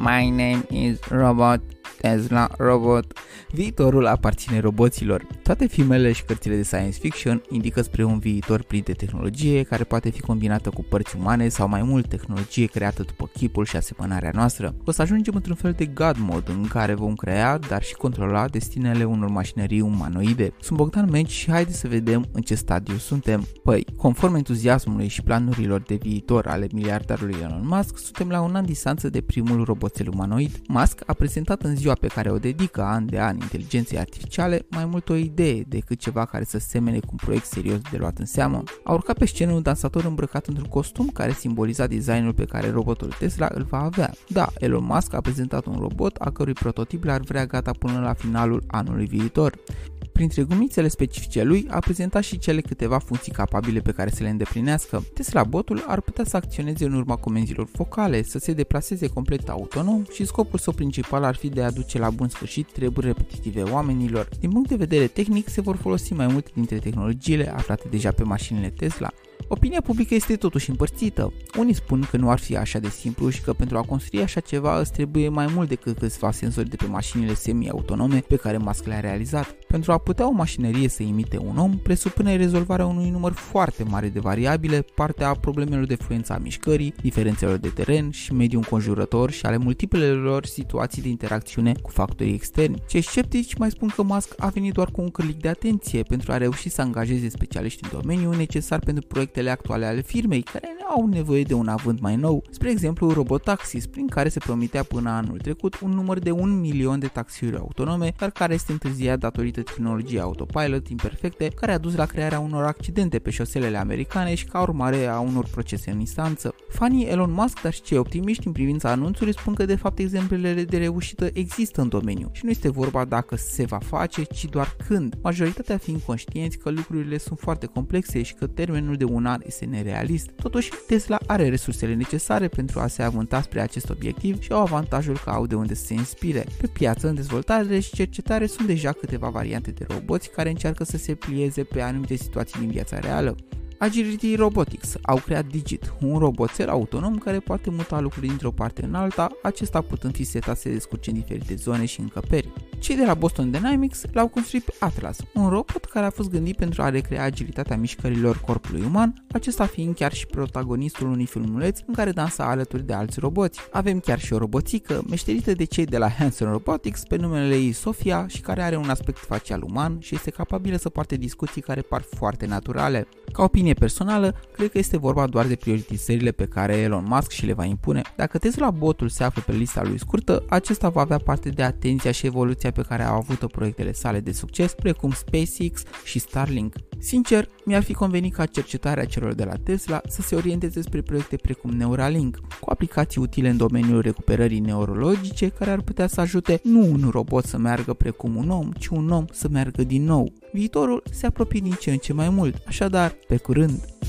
My name is Robot Tesla Robot. Viitorul aparține roboților. Toate filmele și cărțile de science fiction indică spre un viitor plin de tehnologie care poate fi combinată cu părți umane sau mai mult tehnologie creată după chipul și asemănarea noastră. O să ajungem într-un fel de God mode în care vom crea, dar și controla destinele unor mașinării umanoide. Sunt Bogdan Menci și haideți să vedem în ce stadiu suntem. Păi, conform entuziasmului și planurilor de viitor ale miliardarului Elon Musk, suntem la un an distanță de primul roboțel umanoid. Musk a prezentat în ziua ziua pe care o dedică an de an inteligenței artificiale mai mult o idee decât ceva care să semene cu un proiect serios de luat în seamă. A urcat pe scenă un dansator îmbrăcat într-un costum care simboliza designul pe care robotul Tesla îl va avea. Da, Elon Musk a prezentat un robot a cărui prototip l-ar vrea gata până la finalul anului viitor. Printre gumițele specifice lui a prezentat și cele câteva funcții capabile pe care să le îndeplinească. Tesla botul ar putea să acționeze în urma comenzilor focale, să se deplaseze complet autonom și scopul său principal ar fi de a duce la bun sfârșit treburi repetitive oamenilor. Din punct de vedere tehnic se vor folosi mai multe dintre tehnologiile aflate deja pe mașinile Tesla. Opinia publică este totuși împărțită. Unii spun că nu ar fi așa de simplu și că pentru a construi așa ceva îți trebuie mai mult decât câțiva senzori de pe mașinile semi-autonome pe care Musk le-a realizat. Pentru a putea o mașinărie să imite un om, presupune rezolvarea unui număr foarte mare de variabile, partea a problemelor de fluență a mișcării, diferențelor de teren și mediul înconjurător și ale multiplelor situații de interacțiune cu factorii externi. Cei sceptici mai spun că Musk a venit doar cu un clic de atenție pentru a reuși să angajeze specialiști în domeniu necesar pentru proiectele actuale ale firmei, care au nevoie de un avânt mai nou, spre exemplu Robotaxis, prin care se promitea până anul trecut un număr de un milion de taxiuri autonome, dar care este întârziat datorită de tehnologie autopilot imperfecte care a dus la crearea unor accidente pe șoselele americane și ca urmare a unor procese în instanță. Fanii Elon Musk, dar și cei optimiști în privința anunțului spun că de fapt exemplele de reușită există în domeniu și nu este vorba dacă se va face, ci doar când, majoritatea fiind conștienți că lucrurile sunt foarte complexe și că termenul de un an este nerealist. Totuși, Tesla are resursele necesare pentru a se avânta spre acest obiectiv și au avantajul că au de unde să se inspire. Pe piață, în dezvoltare și cercetare sunt deja câteva variante variante de roboți care încearcă să se plieze pe anumite situații din viața reală. Agility Robotics au creat Digit, un roboțel autonom care poate muta lucruri dintr-o parte în alta, acesta putând fi setat să se descurce în diferite zone și încăperi. Cei de la Boston Dynamics l-au construit pe Atlas, un robot care a fost gândit pentru a recrea agilitatea mișcărilor corpului uman, acesta fiind chiar și protagonistul unui filmuleț în care dansa alături de alți roboți. Avem chiar și o roboțică, meșterită de cei de la Hanson Robotics pe numele ei Sofia și care are un aspect facial uman și este capabilă să poarte discuții care par foarte naturale. Ca opinie personală, cred că este vorba doar de prioritizările pe care Elon Musk și le va impune. Dacă Tesla botul se află pe lista lui scurtă, acesta va avea parte de atenția și evoluția pe care au avut-o proiectele sale de succes, precum SpaceX și Starlink. Sincer, mi-ar fi convenit ca cercetarea celor de la Tesla să se orienteze spre proiecte precum Neuralink, cu aplicații utile în domeniul recuperării neurologice care ar putea să ajute nu un robot să meargă precum un om, ci un om să meargă din nou. Viitorul se apropie din ce în ce mai mult, așadar, pe curând!